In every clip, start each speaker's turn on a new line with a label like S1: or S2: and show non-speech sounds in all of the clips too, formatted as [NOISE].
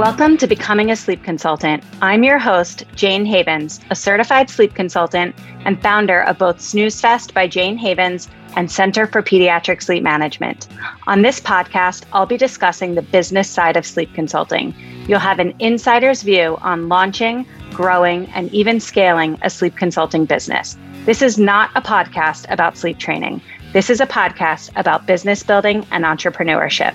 S1: Welcome to Becoming a Sleep Consultant. I'm your host, Jayne Havens, a certified sleep consultant and founder of both Snooze Fest by Jayne Havens and Center for Pediatric Sleep Management. On this podcast, I'll be discussing the business side of sleep consulting. You'll have an insider's view on launching, growing, and even scaling a sleep consulting business. This is not a podcast about sleep training. This is a podcast about business building and entrepreneurship.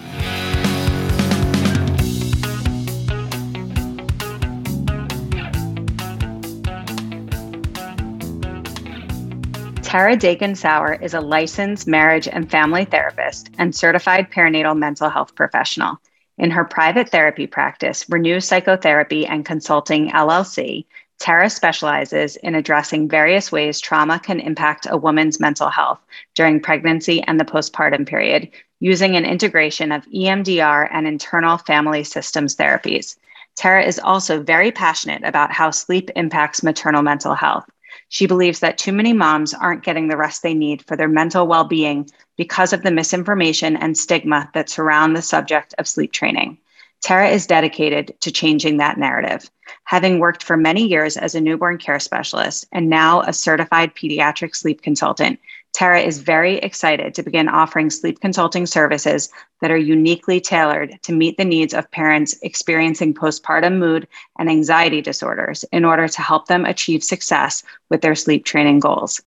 S1: Tara Dakin Sauer is a licensed marriage and family therapist and certified perinatal mental health professional. In her private therapy practice, Renew Psychotherapy and Consulting LLC, Tara specializes in addressing various ways trauma can impact a woman's mental health during pregnancy and the postpartum period, using an integration of EMDR and internal family systems therapies. Tara is also very passionate about how sleep impacts maternal mental health. She believes that too many moms aren't getting the rest they need for their mental well being because of the misinformation and stigma that surround the subject of sleep training. Tara is dedicated to changing that narrative. Having worked for many years as a newborn care specialist and now a certified pediatric sleep consultant, Tara is very excited to begin offering sleep consulting services that are uniquely tailored to meet the needs of parents experiencing postpartum mood and anxiety disorders in order to help them achieve success with their sleep training goals.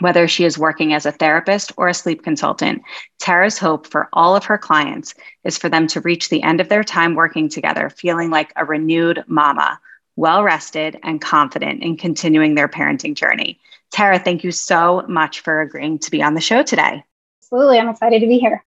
S1: Whether she is working as a therapist or a sleep consultant, Tara's hope for all of her clients is for them to reach the end of their time working together feeling like a renewed mama, well rested and confident in continuing their parenting journey. Tara, thank you so much for agreeing to be on the show today.
S2: Absolutely. I'm excited to be here.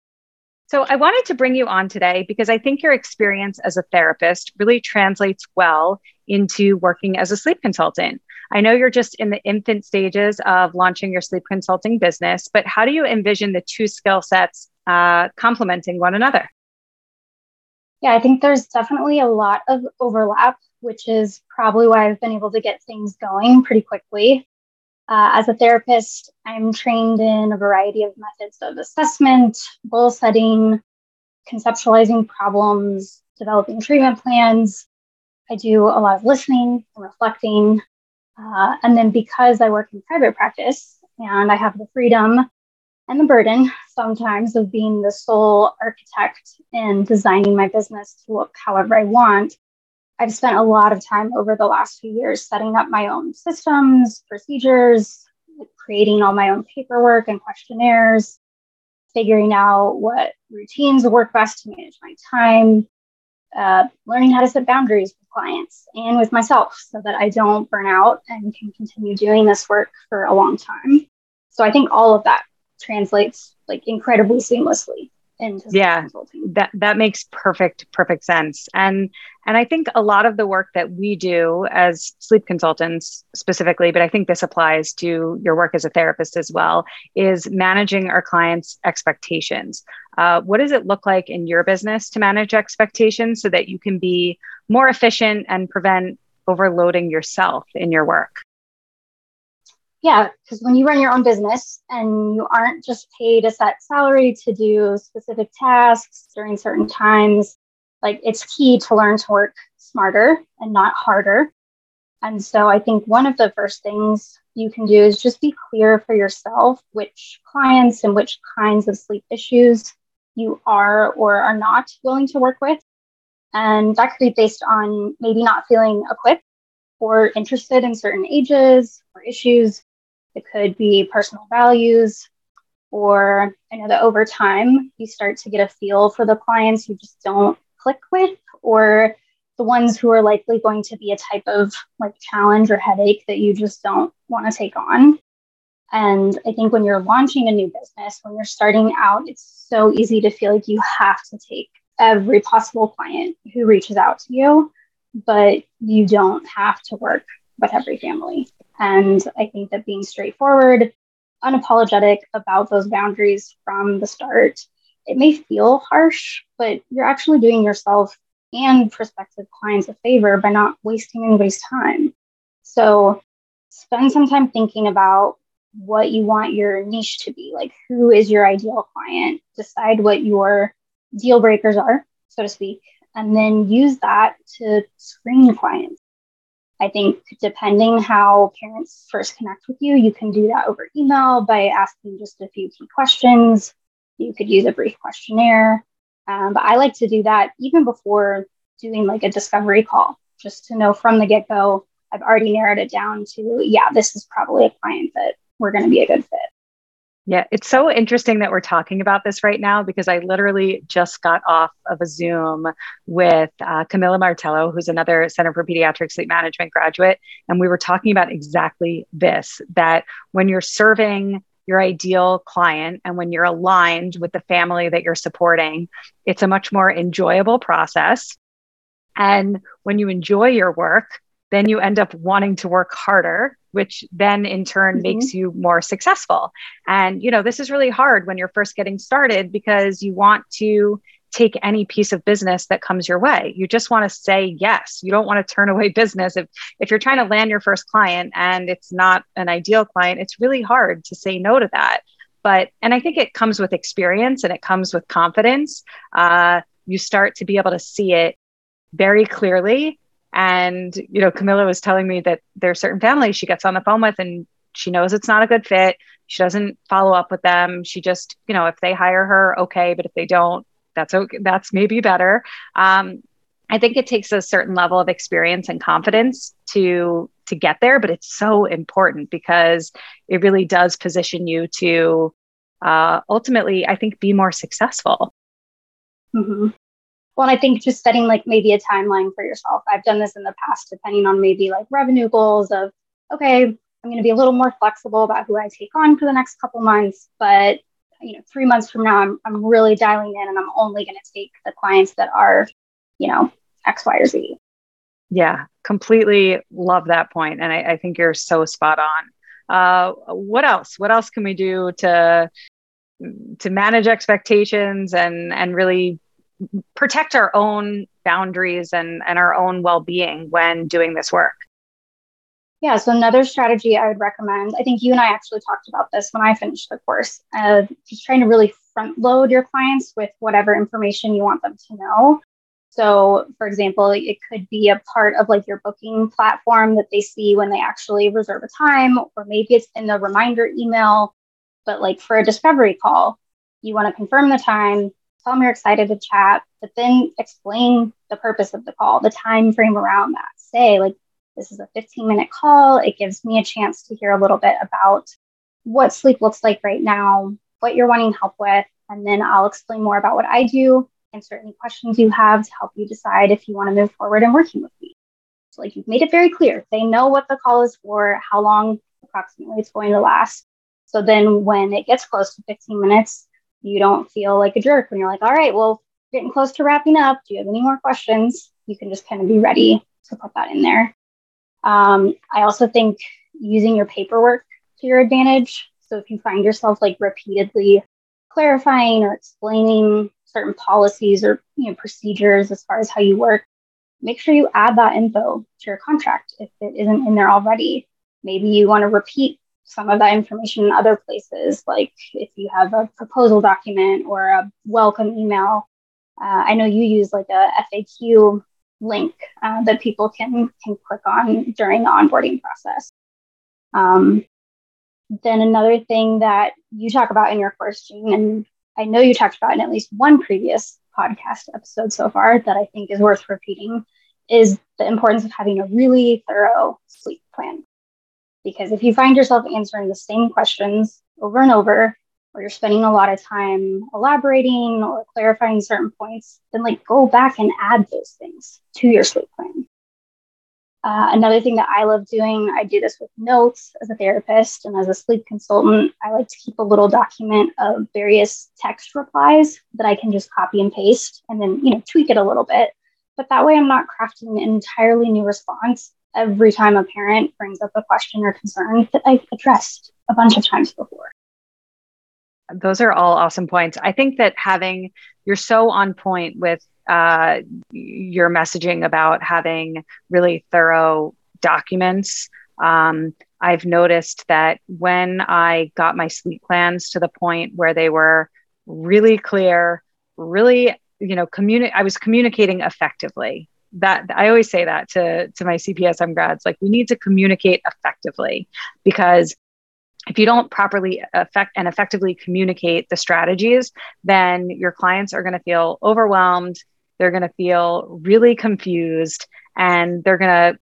S1: So, I wanted to bring you on today because I think your experience as a therapist really translates well into working as a sleep consultant. I know you're just in the infant stages of launching your sleep consulting business, but how do you envision the two skill sets uh, complementing one another?
S2: Yeah, I think there's definitely a lot of overlap, which is probably why I've been able to get things going pretty quickly. Uh, as a therapist, I'm trained in a variety of methods of assessment, goal setting, conceptualizing problems, developing treatment plans. I do a lot of listening and reflecting. Uh, and then because I work in private practice and I have the freedom and the burden sometimes of being the sole architect in designing my business to look however I want, I've spent a lot of time over the last few years setting up my own systems, procedures, creating all my own paperwork and questionnaires, figuring out what routines work best to manage my time, uh, learning how to set boundaries with clients and with myself so that I don't burn out and can continue doing this work for a long time. So I think all of that translates like incredibly seamlessly into
S1: yeah that that makes perfect perfect sense. And and i think a lot of the work that we do as sleep consultants specifically but i think this applies to your work as a therapist as well is managing our clients expectations. Uh, what does it look like in your business to manage expectations so that you can be more efficient and prevent overloading yourself in your work
S2: yeah, because when you run your own business and you aren't just paid a set salary to do specific tasks during certain times, like it's key to learn to work smarter and not harder. And so I think one of the first things you can do is just be clear for yourself which clients and which kinds of sleep issues you are or are not willing to work with. And that could be based on maybe not feeling equipped or interested in certain ages or issues it could be personal values, or I know that over time you start to get a feel for the clients you just don't click with, or the ones who are likely going to be a type of like challenge or headache that you just don't want to take on. And I think when you're launching a new business, when you're starting out, it's so easy to feel like you have to take every possible client who reaches out to you, but you don't have to work with every family. And I think that being straightforward, unapologetic about those boundaries from the start, it may feel harsh, but you're actually doing yourself and prospective clients a favor by not wasting anybody's time. So spend some time thinking about what you want your niche to be like who is your ideal client decide what your deal breakers are so to speak and then use that to screen clients. I think depending how parents first connect with you, you can do that over email by asking just a few key questions. You could use a brief questionnaire. Um, but I like to do that even before doing like a discovery call, just to know from the get go, I've already narrowed it down to, yeah, this is probably a client that we're going to be a good fit.
S1: Yeah, it's so interesting that we're talking about this right now because I literally just got off of a Zoom with uh, Camilla Martello, who's another Center for Pediatric Sleep Management graduate. And we were talking about exactly this that when you're serving your ideal client and when you're aligned with the family that you're supporting, it's a much more enjoyable process. And when you enjoy your work, then you end up wanting to work harder which then in turn mm-hmm. makes you more successful. And you know this is really hard when you're first getting started because you want to take any piece of business that comes your way. You just want to say yes. You don't want to turn away [LAUGHS] business. If if you're trying to land your first client and it's not an ideal client it's really hard to say no to that. But and i think it comes with experience and it comes with confidence. Uh, you start to be able to see it very clearly and, you know, Camilla was telling me that there are certain families she gets on the phone with and she knows it's not a good fit. She doesn't follow up with them. She just, you know, if they hire her, okay. But if they don't, that's okay. That's maybe better. Um, I think it takes a certain level of experience and confidence to to get there, but it's so important because it really does position you to uh, ultimately, I think, be more successful.
S2: Mm-hmm. Well, I think just setting like maybe a timeline for yourself. I've done this in the past, depending on maybe like revenue goals of, okay, I'm going to be a little more flexible about who I take on for the next couple months. But, you know, three months from now, I'm, I'm really dialing in and I'm only going to take the clients that are, you know, X, Y, or Z.
S1: Yeah, completely love that point. And I, I think you're so spot on. Uh, what else? What else can we do to to manage expectations and and really protect our own boundaries and, and our own well-being when doing this work.
S2: Yeah so another strategy i would recommend i think you and i actually talked about this when i finished the course uh, just trying to really front load your clients with whatever information you want them to know. So for example it could be a part of like your booking platform that they see when they actually reserve a time or maybe it's in the reminder email. But like for a discovery call you want to confirm the time tell them you're excited to chat, but then explain the purpose of the call, the time frame around that. Say, like, this is a 15 minute call. It gives me a chance to hear a little bit about what sleep looks like right now, what you're wanting help with, and then I'll explain more about what I do, answer any questions you have to help you decide if you want to move forward in working with me. So, like, you've made it very clear. They know what the call is for, how long approximately it's going to last. So then when it gets close to 15 minutes, you don't feel like a jerk when you're like, all right, well, getting close to wrapping up. Do you have any more questions? You can just kind of be ready to put that in there. Um, I also think using your paperwork to your advantage. So if you find yourself like repeatedly clarifying or explaining certain policies or you know procedures as far as how you work, make sure you add that info to your contract if it isn't in there already. Maybe you want to repeat some of that information in other places, like if you have a proposal document or a welcome email. Uh, I know you use like a FAQ link uh, that people can can click on during the onboarding process. Um, then another thing that you talk about in your course, Jean, and I know you talked about in at least one previous podcast episode so far that I think is worth repeating, is the importance of having a really thorough sleep plan. Because if you find yourself answering the same questions over and over, or you're spending a lot of time elaborating or clarifying certain points, then like go back and add those things to your sleep plan. Uh, another thing that I love doing, I do this with notes as a therapist and as a sleep consultant. I like to keep a little document of various text replies that I can just copy and paste and then, you know, tweak it a little bit. But that way I'm not crafting an entirely new response every time a parent brings up a question or concern that I've addressed a bunch of times before.
S1: Those are all awesome points. I think that having, you're so on point with uh, your messaging about having really thorough documents. Um, I've noticed that when I got my sleep plans to the point where they were really clear, really you know, communicate, I was communicating effectively. That I always say that to, to my CPSM grads, like we need to communicate effectively because if you don't properly affect and effectively communicate the strategies, then your clients are going to feel overwhelmed. They're going to feel really confused and they're going to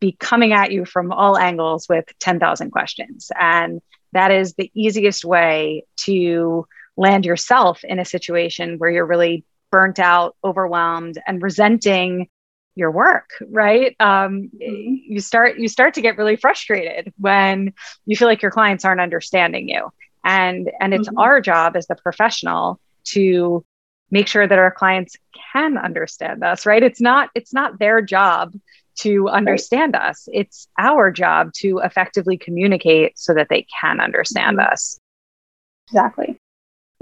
S1: be coming at you from all angles with 10,000 questions. And that is the easiest way to land yourself in a situation where you're really burnt out, overwhelmed, and resenting your work right um, mm-hmm. you start you start to get really frustrated when you feel like your clients aren't understanding you and and it's mm-hmm. our job as the professional to make sure that our clients can understand us right it's not it's not their job to understand right. us it's our job to effectively communicate so that they can understand mm-hmm. us
S2: exactly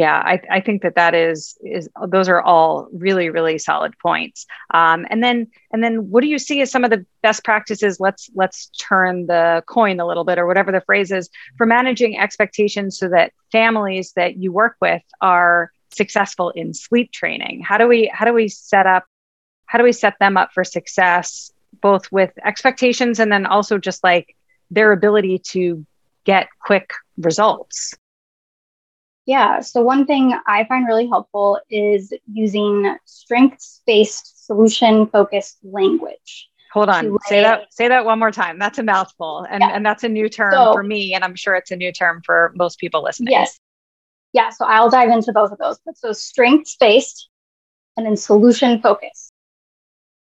S1: yeah I, I think that that is is those are all really really solid points. Um, and then and then what do you see as some of the best practices? Let's let's turn the coin a little bit or whatever the phrase is for managing expectations so that families that you work with are successful in sleep training. How do we how do we set up how do we set them up for success both with expectations and then also just like their ability to get quick results
S2: yeah. So, one thing I find really helpful is using strengths based solution focused language.
S1: Hold on. Say that say that one more time. That's a mouthful. And, yeah. and that's a new term so, for me. And I'm sure it's a new term for most people listening.
S2: Yes. Yeah. So I'll dive into both of those. But so strengths based and then solution focused.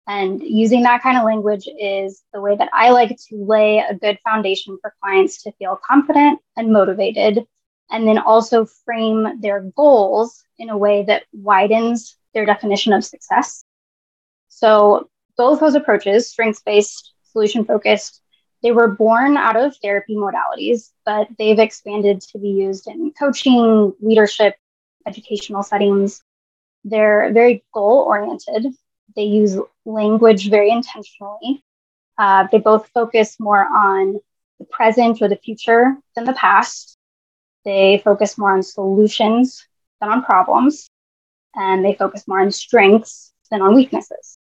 S2: And using that kind of language is the way that I like to lay a good foundation for clients to feel confident and motivated and then also frame their goals in a way that widens their definition of success. So, both those approaches, strengths based, solution focused, they were born out of therapy modalities, but they've expanded to be used in coaching, leadership, educational settings. They're very goal oriented. They use language very intentionally. Uh, they both focus more on the present or the future than the past. They focus more on solutions than on problems, and they focus more on strengths than on weaknesses.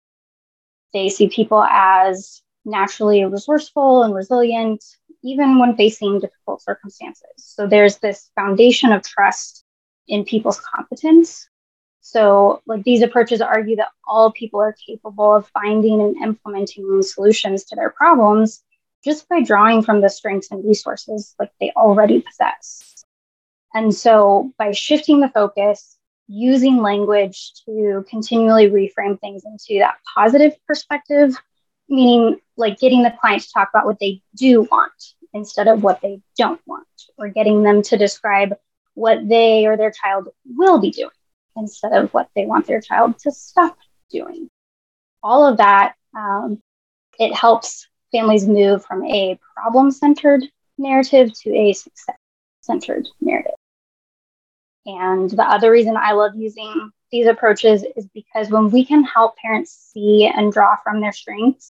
S2: They see people as naturally resourceful and resilient, even when facing difficult circumstances. So there's this foundation of trust in people's competence. So, like these approaches argue that all people are capable of finding and implementing solutions to their problems just by drawing from the strengths and resources like they already possess. And so by shifting the focus, using language to continually reframe things into that positive perspective, meaning like getting the client to talk about what they do want instead of what they don't want, or getting them to describe what they or their child will be doing instead of what they want their child to stop doing. All of that, um, it helps families move from a problem centered narrative to a success centered narrative. And the other reason I love using these approaches is because when we can help parents see and draw from their strengths,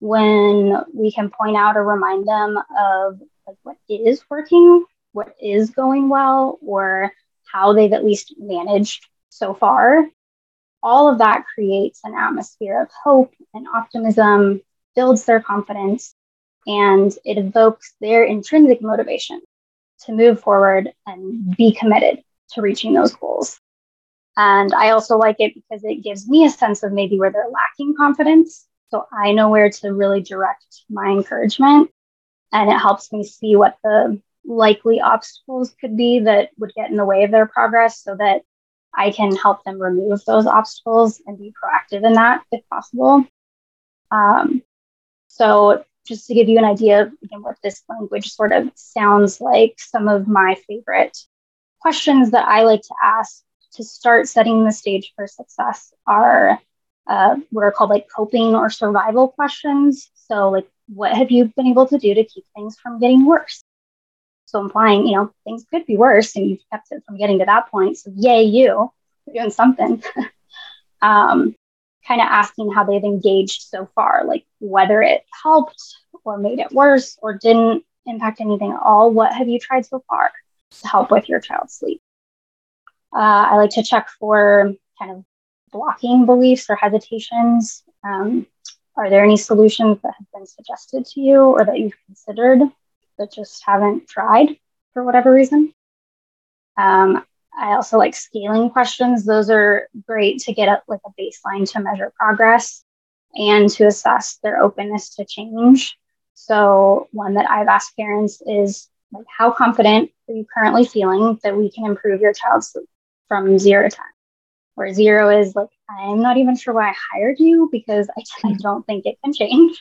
S2: when we can point out or remind them of like what is working, what is going well, or how they've at least managed so far, all of that creates an atmosphere of hope and optimism, builds their confidence, and it evokes their intrinsic motivation to move forward and be committed to reaching those goals. And I also like it because it gives me a sense of maybe where they're lacking confidence. So I know where to really direct my encouragement. And it helps me see what the likely obstacles could be that would get in the way of their progress so that I can help them remove those obstacles and be proactive in that if possible. Um, so just to give you an idea of what this language sort of sounds like, some of my favorite questions that I like to ask to start setting the stage for success are uh, what are called like coping or survival questions. So, like, what have you been able to do to keep things from getting worse? So, implying, you know, things could be worse and you've kept it from getting to that point. So, yay, you, you're doing something. [LAUGHS] um, kind of asking how they've engaged so far, like whether it helped or made it worse or didn't impact anything at all. What have you tried so far to help with your child's sleep? Uh, I like to check for kind of blocking beliefs or hesitations? Um, are there any solutions that have been suggested to you or that you've considered but just haven't tried for whatever reason? Um, I also like scaling questions. Those are great to get a, like a baseline to measure progress and to assess their openness to change. So one that I've asked parents is like, how confident are you currently feeling that we can improve your child's sleep from zero to 10? Where zero is like, I'm not even sure why I hired you because I, I hmm. don't think it can change.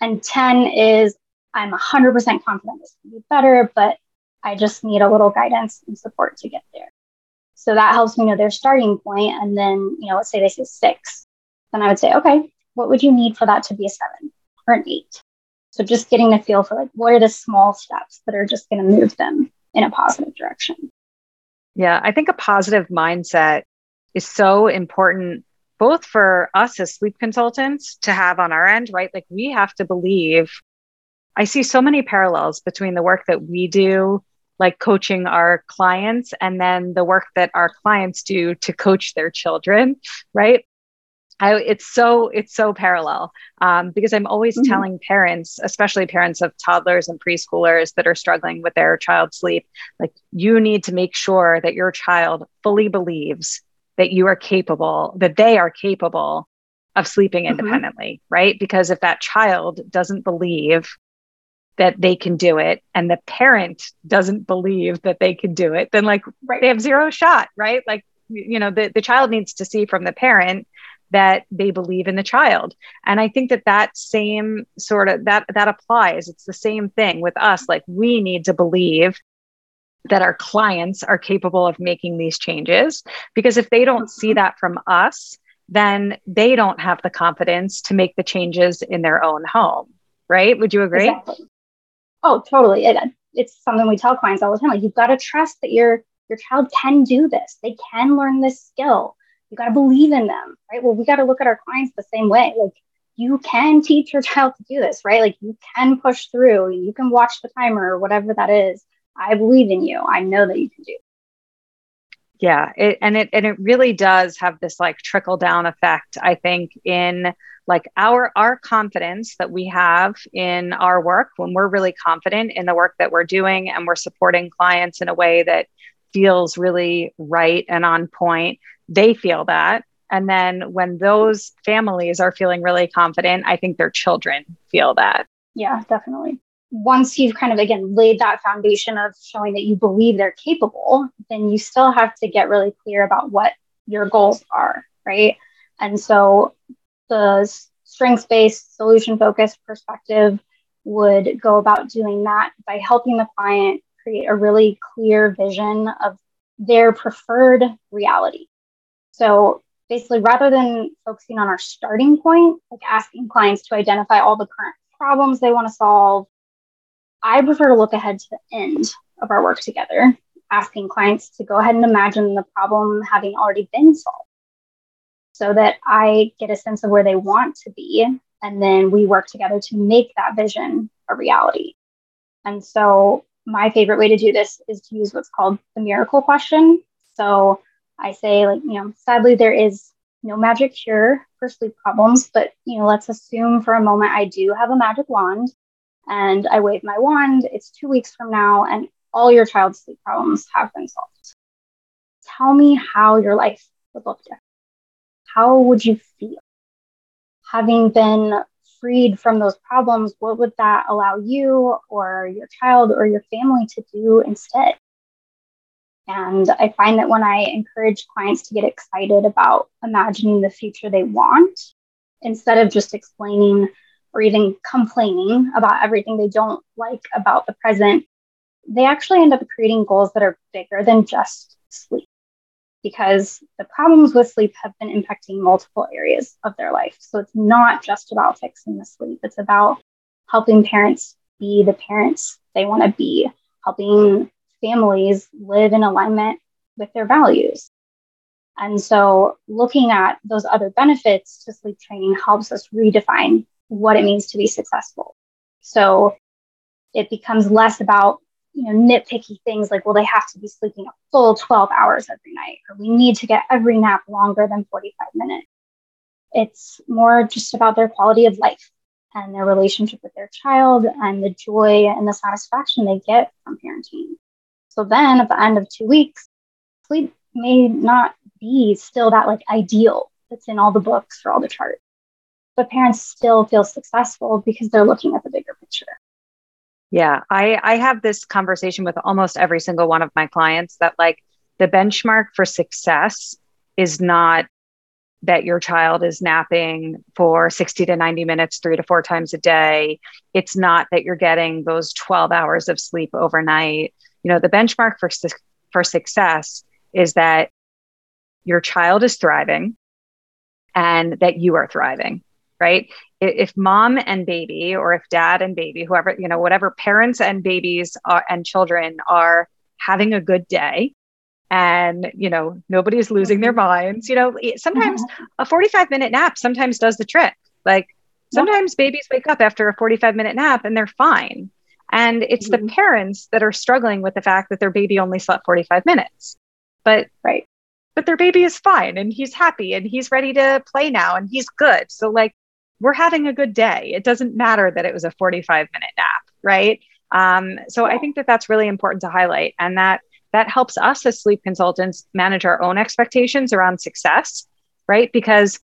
S2: And 10 is, I'm 100% confident this can be better, but I just need a little guidance and support to get there. So that helps me know their starting point. And then, you know, let's say they say six, then I would say, okay, what would you need for that to be a seven or an eight? So just getting a feel for like what are the small steps that are just going to move them in a positive direction.
S1: Yeah, I think a positive mindset is so important both for us as sleep consultants to have on our end, right? Like we have to believe. I see so many parallels between the work that we do, like coaching our clients, and then the work that our clients do to coach their children, right? I, it's so it's so parallel um, because I'm always mm-hmm. telling parents, especially parents of toddlers and preschoolers that are struggling with their child's sleep, like you need to make sure that your child fully believes that you are capable, that they are capable of sleeping mm-hmm. independently, mm-hmm. right? Because if that child doesn't believe that they can do it and the parent doesn't believe that they can do it, then like right. they have zero shot, right? Like you know the, the child needs to see from the parent that they believe in the child and i think that that same sort of that that applies it's the same thing with us like we need to believe that our clients are capable of making these changes because if they don't see that from us then they don't have the confidence to make the changes in their own home right would you agree
S2: exactly. Oh totally it, it's something we tell clients all the time like you've got to trust that your your child can do this they can learn this skill you got to believe in them, right? Well, we got to look at our clients the same way. Like you can teach your [LAUGHS] child to do this, right? Like you can push through, you can watch the timer or whatever that is. I believe in you. I know that you can do.
S1: Yeah, it, and it and it really does have this like trickle down effect. I think in like our our confidence that we have in our work when we're really confident in the work that we're doing and we're supporting clients in a way that feels really right and on point they feel that. And then when those families are feeling really confident, I think their children feel that.
S2: Yeah, definitely. Once you've kind of again laid that foundation of showing that you believe they're capable, then you still have to get really clear about what your goals are, right? And so the strengths based, solution focused perspective would go about doing that by helping the client create a really clear vision of their preferred reality. So basically, rather than focusing on our starting point, like asking clients to identify all the current problems they want to solve, I prefer to look ahead to the end of our work together, asking clients to go ahead and imagine the problem having already been solved so that I get a sense of where they want to be. And then we work together to make that vision a reality. And so, my favorite way to do this is to use what's called the miracle question. So, I say, like, you know, sadly, there is no magic cure for sleep problems, but, you know, let's assume for a moment I do have a magic wand and I wave my wand. It's two weeks from now, and all your child's sleep problems have been solved. Tell me how your life would look different. How would you feel? Having been freed from those problems, what would that allow you or your child or your family to do instead? And I find that when I encourage clients to get excited about imagining the future they want, instead of just explaining or even complaining about everything they don't like about the present, they actually end up creating goals that are bigger than just sleep. Because the problems with sleep have been impacting multiple areas of their life. So it's not just about fixing the sleep, it's about helping parents be the parents they want to be, helping families live in alignment with their values. And so, looking at those other benefits to sleep training helps us redefine what it means to be successful. So, it becomes less about you know, nitpicky things like, well, they have to be sleeping a full 12 hours every night, or we need to get every nap longer than 45 minutes. It's more just about their quality of life and their relationship with their child and the joy and the satisfaction they get from parenting. So then at the end of two weeks, sleep may not be still that like ideal that's in all the books or all the charts, but parents still feel successful because they're looking at the bigger picture.
S1: Yeah, I, I have this conversation with almost every single one of my clients that like the benchmark for success is not that your child is napping for 60 to 90 minutes, three to four times a day. It's not that you're getting those 12 hours of sleep overnight. You know, the benchmark for, su- for success is that your child is thriving and that you are thriving, right? If mom and baby, or if dad and baby, whoever, you know, whatever parents and babies are, and children are having a good day, and you know nobody's losing their mm-hmm. minds you know sometimes mm-hmm. a 45 minute nap sometimes does the trick like sometimes babies wake up after a 45 minute nap and they're fine and it's mm-hmm. the parents that are struggling with the fact that their baby only slept 45 minutes but
S2: right
S1: but their baby is fine and he's happy and he's ready to play now and he's good so like we're having a good day. It doesn't matter that it was a 45 minute nap right? Um, so i think that that's really important to highlight and that that helps us as sleep consultants manage our own expectations around success right? Because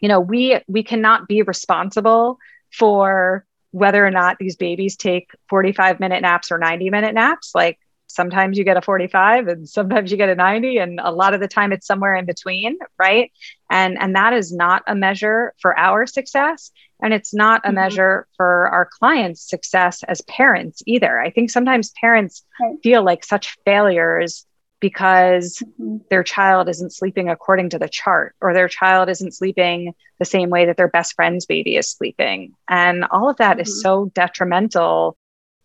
S1: you know we we cannot be responsible for whether or not these babies take 45 minute naps or 90 minute naps. Like sometimes you get a 45 and sometimes you get a 90 and a lot of the time it's somewhere in between right and and that is not a measure for our success and it's not a mm-hmm. measure for our clients success as parents either i think sometimes parents right. feel like such failures because mm-hmm. their child isn't sleeping according to the chart or their child isn't sleeping the same way that their best friend's baby is sleeping and all of that mm-hmm. is so detrimental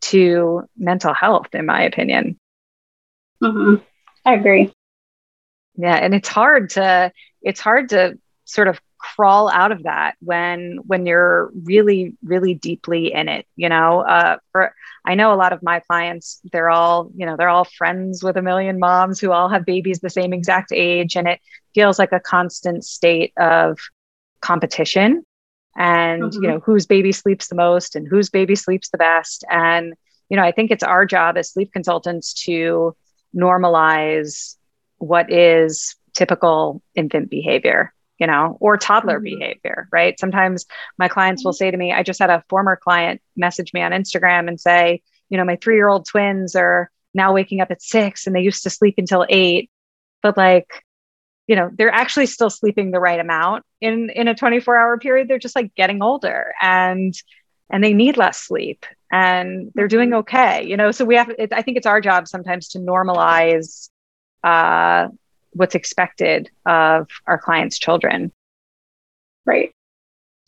S1: to mental health, in my opinion.
S2: Mm-hmm. I agree.
S1: Yeah, and it's hard to it's hard to sort of crawl out of that when when you're really really deeply in it you know uh for i know a lot of my clients they're all you know they're all friends with a million moms who all have babies the same exact age and it feels like a constant state of competition and mm-hmm. you know whose baby sleeps the most and whose baby sleeps the best and you know i think it's our job as sleep consultants to normalize what is typical infant behavior you know or toddler mm-hmm. behavior right sometimes my clients will mm-hmm. say to me i just had a former client message me on instagram and say you know my 3 year old twins are now waking up at 6 and they used to sleep until 8 but like you know they're actually still sleeping the right amount in in a 24 hour period. They're just like getting older and and they need less sleep and they're doing mm-hmm. okay you know? So we have it, i think it's our job sometimes to normalize uh, what's expected of our clients children.
S2: Right.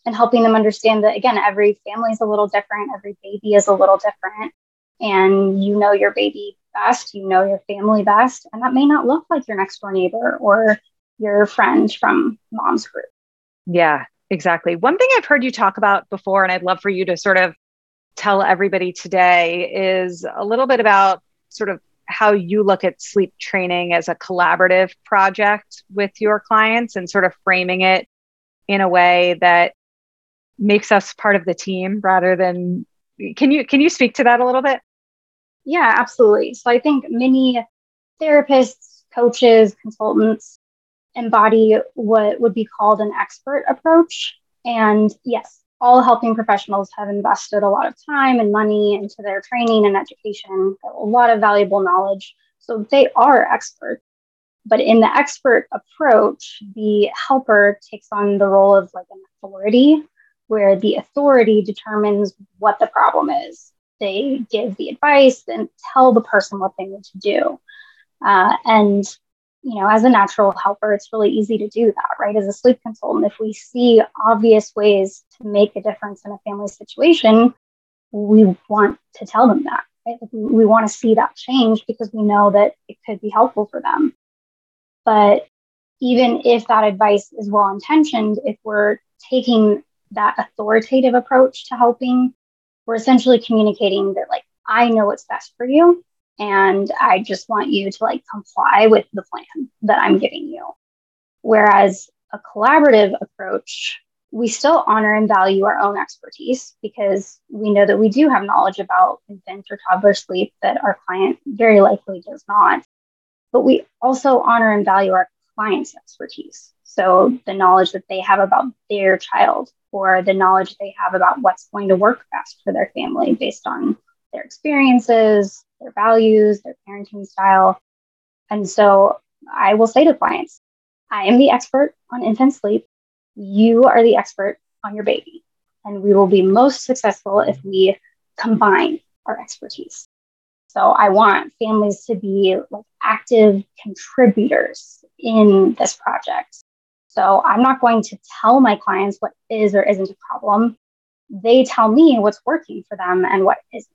S2: And helping them understand that again every family is a little different every baby is a little different and you know your baby best, you know your family best, and that may not look like your next door neighbor or your friend from mom's group.
S1: Yeah, exactly. One thing I've heard you talk about before, and I'd love for you to sort of tell everybody today, is a little bit about sort of how you look at sleep training as a collaborative project with your clients and sort of framing it in a way that makes us part of the team rather than can you can you speak to that a little bit
S2: yeah, absolutely. So I think many therapists, coaches, consultants embody what would be called an expert approach. And yes, all helping professionals have invested a lot of time and money into their training and education, a lot of valuable knowledge. So they are experts. But in the expert approach, the helper takes on the role of like an authority, where the authority determines what the problem is they give the advice and tell the person what they need to do. Uh, and you know, as a natural helper, it's really easy to do that, right? As a sleep consultant, if we see obvious ways to make a difference in a family situation, we want to tell them that. Right? We want to see that change because we know that it could be helpful for them. But even if that advice is well intentioned, if we're taking that authoritative approach to helping we're essentially communicating that like I know what's best for you. And I just want you to like comply with the plan that I'm giving you. Whereas a collaborative approach, we still honor and value our own expertise because we know that we do have knowledge about infant or toddler sleep that our client very likely does not. But we also honor and value our client's expertise. So the knowledge that they have about their child or the knowledge they have about what's going to work best for their family based on their experiences, their values, their parenting style. And so I will say to clients, I am the expert on infant sleep. You are the expert on your baby. And we will be most successful if we combine our expertise. So I want families to be like active contributors in this project. So I'm not going to tell my clients what is or isn't a problem. They tell me what's working for them and what isn't.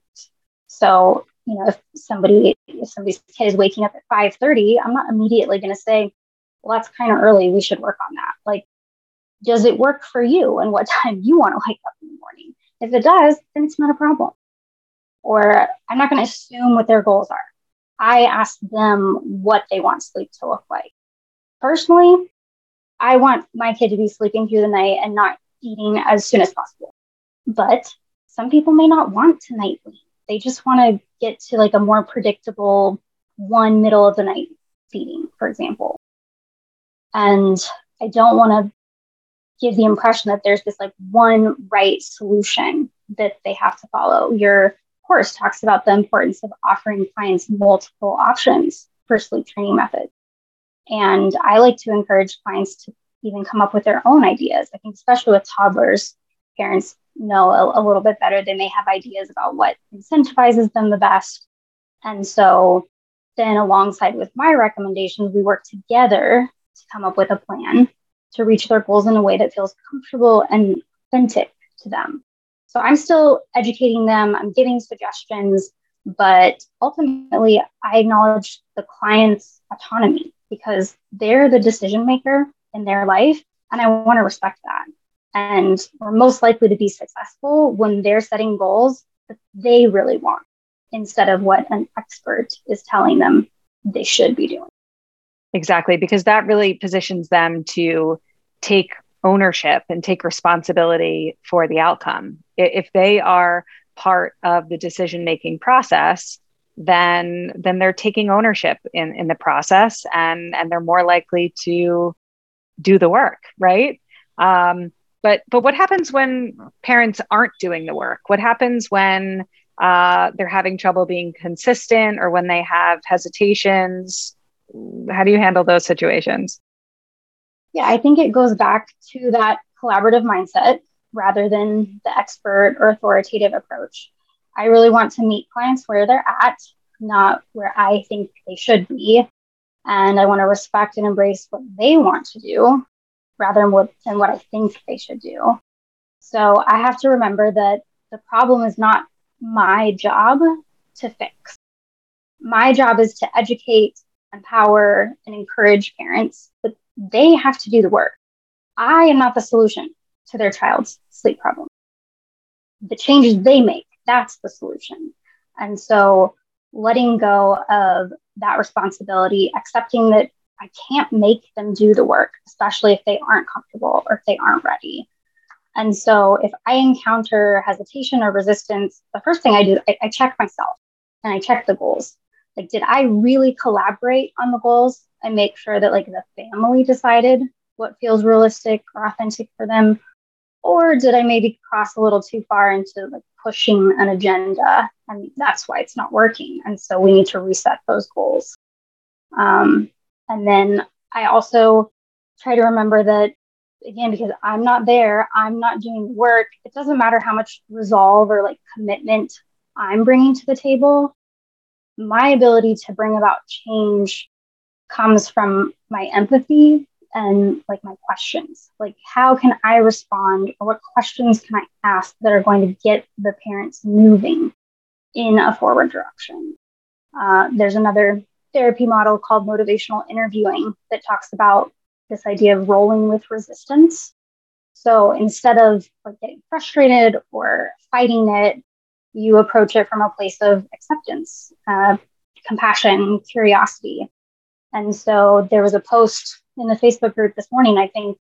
S2: So, you know, if somebody if somebody's kid is waking up at 5:30, I'm not immediately going to say, well, that's kind of early. We should work on that. Like, does it work for you and what [LAUGHS] time you want to wake up in the morning? If it does, then it's not a problem. Or I'm not going to assume what their goals are. I ask them what they want sleep to look like. Personally, I want my kid to be sleeping through the night and not eating as soon as possible. But some people may not want to night wean. They just want to get to like a more predictable one middle of the night feeding, for example. And I don't want to give the impression that there's this like one right solution that they have to follow. Your course talks about the importance of offering clients multiple options for sleep training methods. And I like to encourage clients to even come up with their own ideas. I think, especially with toddlers, parents know a, a little bit better. They may have ideas about what incentivizes them the best. And so then, alongside with my recommendations, we work together to come up with a plan to reach their goals in a way that feels comfortable and authentic to them. So I'm still educating them, I'm giving suggestions, but ultimately I acknowledge the client's autonomy because they're the decision maker in their life. And I want to respect that. And we're most likely to be successful when they're setting goals that they really want instead of what an expert is telling them they should be doing.
S1: Exactly, because that really positions them to take ownership and take responsibility for the outcome. If they are part of the decision making process, then then they're taking ownership in, in the process and and they're more likely to do the work, right? Um, but but what happens when parents aren't doing the work? What happens when uh, they're having trouble being consistent or when they have hesitations? how do you handle those situations?
S2: Yeah, I think it goes back to that collaborative mindset rather than the expert or authoritative approach. I really want to meet clients where they're at, not where I think they should be. And I want to respect and embrace what they want to do rather than what, than what I think they should do. So I have to remember that the problem is not my job to fix. My job is to educate empower, and encourage parents, but they have to do the work. I am not the solution to their child's sleep problem. The changes they make, that's the solution. And so letting go of that responsibility, accepting that I can't make them do the work, especially if they aren't comfortable or if they aren't ready. And so if I encounter hesitation or resistance, the first thing I do, I, I check myself and I check the goals like did i really collaborate on the goals and make sure that like the family decided what feels realistic or authentic for them or did i maybe cross a little too far into like pushing an agenda? And that's why it's not working. And so we need to reset those goals. Um, and then i also try to remember that again because i'm not there i'm not doing work it doesn't matter how much resolve or like commitment i'm bringing to the table my ability to bring about change comes from my empathy and like my questions. Like how can i respond or what questions can i ask that are going to get the parents moving in a forward direction? Uh, there's another therapy model called motivational interviewing that talks about this idea of rolling with resistance. So instead of like getting frustrated or fighting it you approach it from a place of acceptance, uh, compassion, curiosity. And so there was a post in the Facebook group this morning, I think.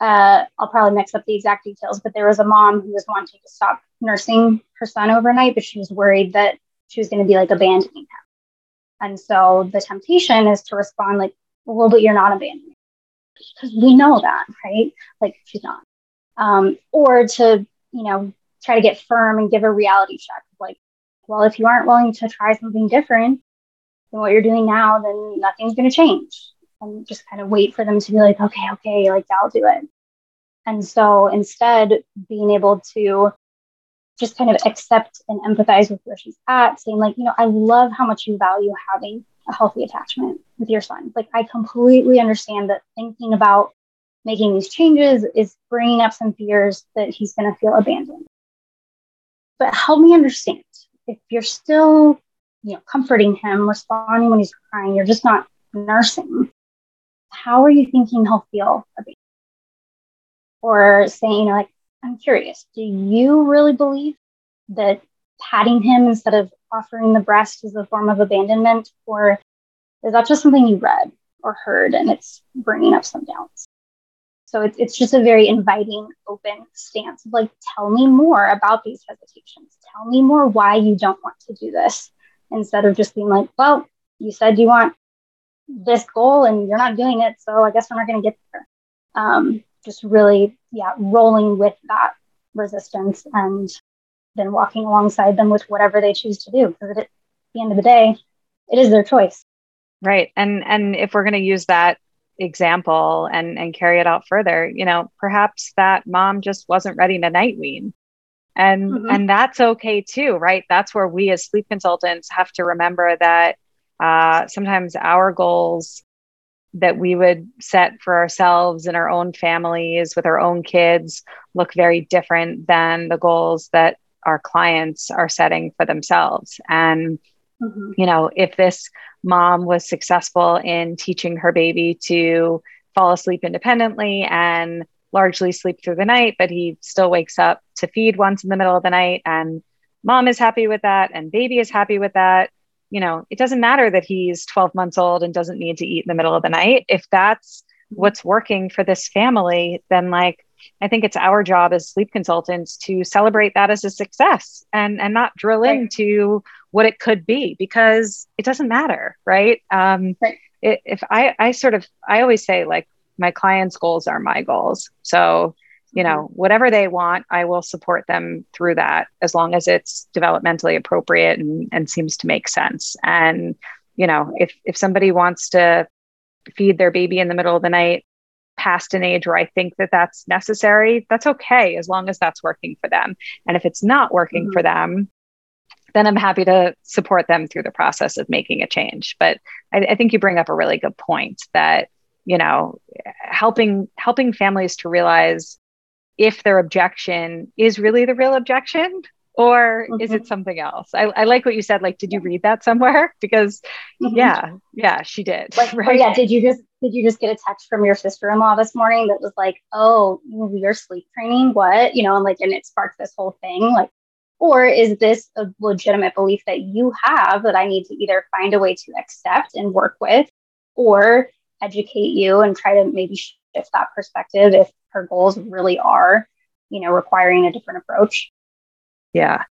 S2: Uh, I'll probably mix up the exact details, but there was a mom who was wanting to stop nursing her son overnight, but she was worried that she was going to be like abandoning him. And so the temptation is to respond like, well, but you're not abandoning because we know that, right? Like she's not. Um, or to, you know, try to get firm and give a reality check. Like, well, if you aren't willing to try something different than what you're doing now, then nothing's going to change. And just kind of wait for them to be like, okay, okay, like I'll do it. And so instead, being able to just kind of accept and empathize with where she's at, saying, like, you know, I love how much you value having a healthy attachment with your son. Like, I completely understand that thinking about making these changes is bringing up some fears that he's going to feel abandoned. But help me understand if you're still, you know, comforting him, responding when he's crying, you're just not nursing. How are you thinking he'll feel abandoned? Or saying, you know, like, I'm curious, do you really believe that patting him instead of offering the breast is a form of abandonment? Or is that just something you read or heard and it's bringing up some doubts? So it's, it's just a very inviting, open stance of like, tell me more about these hesitations. Tell me more why you don't want to do this instead of just being like, well, you said you want this goal and you're not doing it. So I guess we're not going to get there. Um, just really, yeah, rolling with that resistance and then walking alongside them with whatever they choose to do. Because at the end of the day, it is their choice.
S1: Right. And and if we're going to use that example and and carry it out further you know perhaps that mom just wasn't ready to night wean and mm-hmm. and that's okay too right that's where we as sleep consultants have to remember that uh, sometimes our goals that we would set for ourselves and our own families with our own kids look very different than the goals that our clients are setting for themselves and mm-hmm. you know if this mom was successful in teaching her baby to fall asleep independently and largely sleep through the night, but he still wakes up to feed once in the middle of the night. And mom is happy with that, and baby is happy with that. You know, it doesn't matter that he's 12 months old and doesn't need to eat in the middle of the night. If that's what's working for this family, then like, I think it's our job as sleep consultants to celebrate that as a success and and not drill right. into what it could be because it doesn't matter, right? Um, right. It, if I, I sort of, I always say like my clients' goals are my goals. So, you know, mm-hmm. whatever they want, I will support them through that as long as it's developmentally appropriate and, and seems to make sense. And, you know, if, if somebody wants to feed their baby in the middle of the night past an age where I think that that's necessary, that's okay as long as that's working for them. And if it's not working mm-hmm. for them, then I'm happy to support them through the process of making a change. But I, I think you bring up a really good point that you know helping helping families to realize if their objection is really the real objection or mm-hmm. is it mm-hmm. something else I, I, like what you said like did you read that somewhere [LAUGHS] because mm-hmm. yeah yeah she did [LAUGHS]
S2: like, right? yeah did you just did you just get a text from your sister-in-law this morning that was like oh you're sleep training what you know and like and it sparked this whole thing like or is this a legitimate belief that you have that I need to either find a way to accept and work with or educate you and try to maybe shift that perspective if her goals really are, you know, requiring a different approach?
S1: Yeah.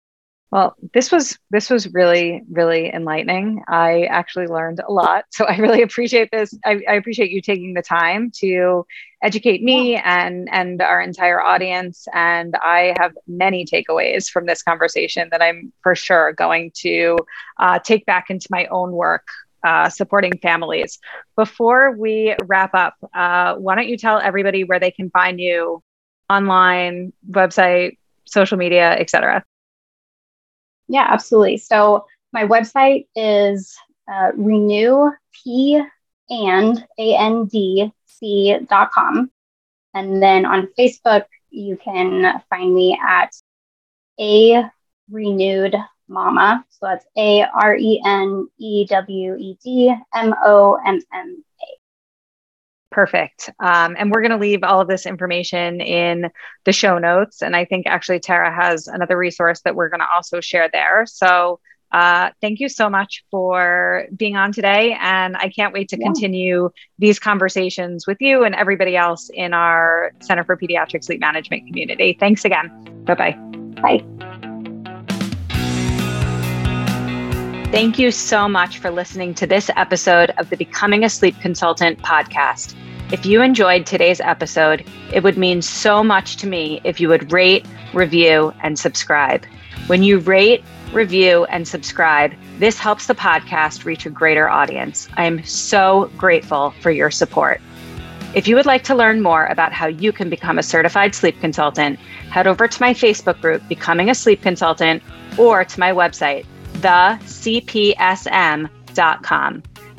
S1: Well, this was this was really really enlightening. I actually learned a lot, so I really appreciate this. I, I appreciate you taking the time to educate me and and our entire audience. And I have many takeaways from this conversation that I'm for sure going to uh, take back into my own work uh, supporting families. Before we wrap up, uh, why don't you tell everybody where they can find you online, website, social media, etc.
S2: Yeah, absolutely. So my website is uh, renew p and a n d c dot com, and then on Facebook you can find me at a renewed momma. So that's A R E N E W E D M O M M A.
S1: Perfect. Um, and we're going to leave all of this information in the show notes. And I think actually Tara has another resource that we're going to also share there. So uh, thank you so much for being on today. And I can't wait to yeah. continue these conversations with you and everybody else in our Center for Pediatric Sleep Management community. Thanks again. Bye-bye.
S2: Bye.
S1: Thank you so much for listening to this episode of the Becoming a Sleep Consultant podcast. If you enjoyed today's episode, it would mean so much to me if you would rate, review, and subscribe. When you rate, review, and subscribe, this helps the podcast reach a greater audience. I am so grateful for your support. If you would like to learn more about how you can become a certified sleep consultant, head over to my Facebook group, Becoming a Sleep Consultant, or to my website, thecpsm.com.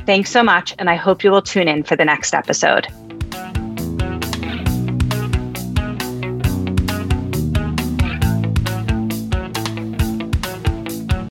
S1: Thanks so much, and I hope you will tune in for the next episode.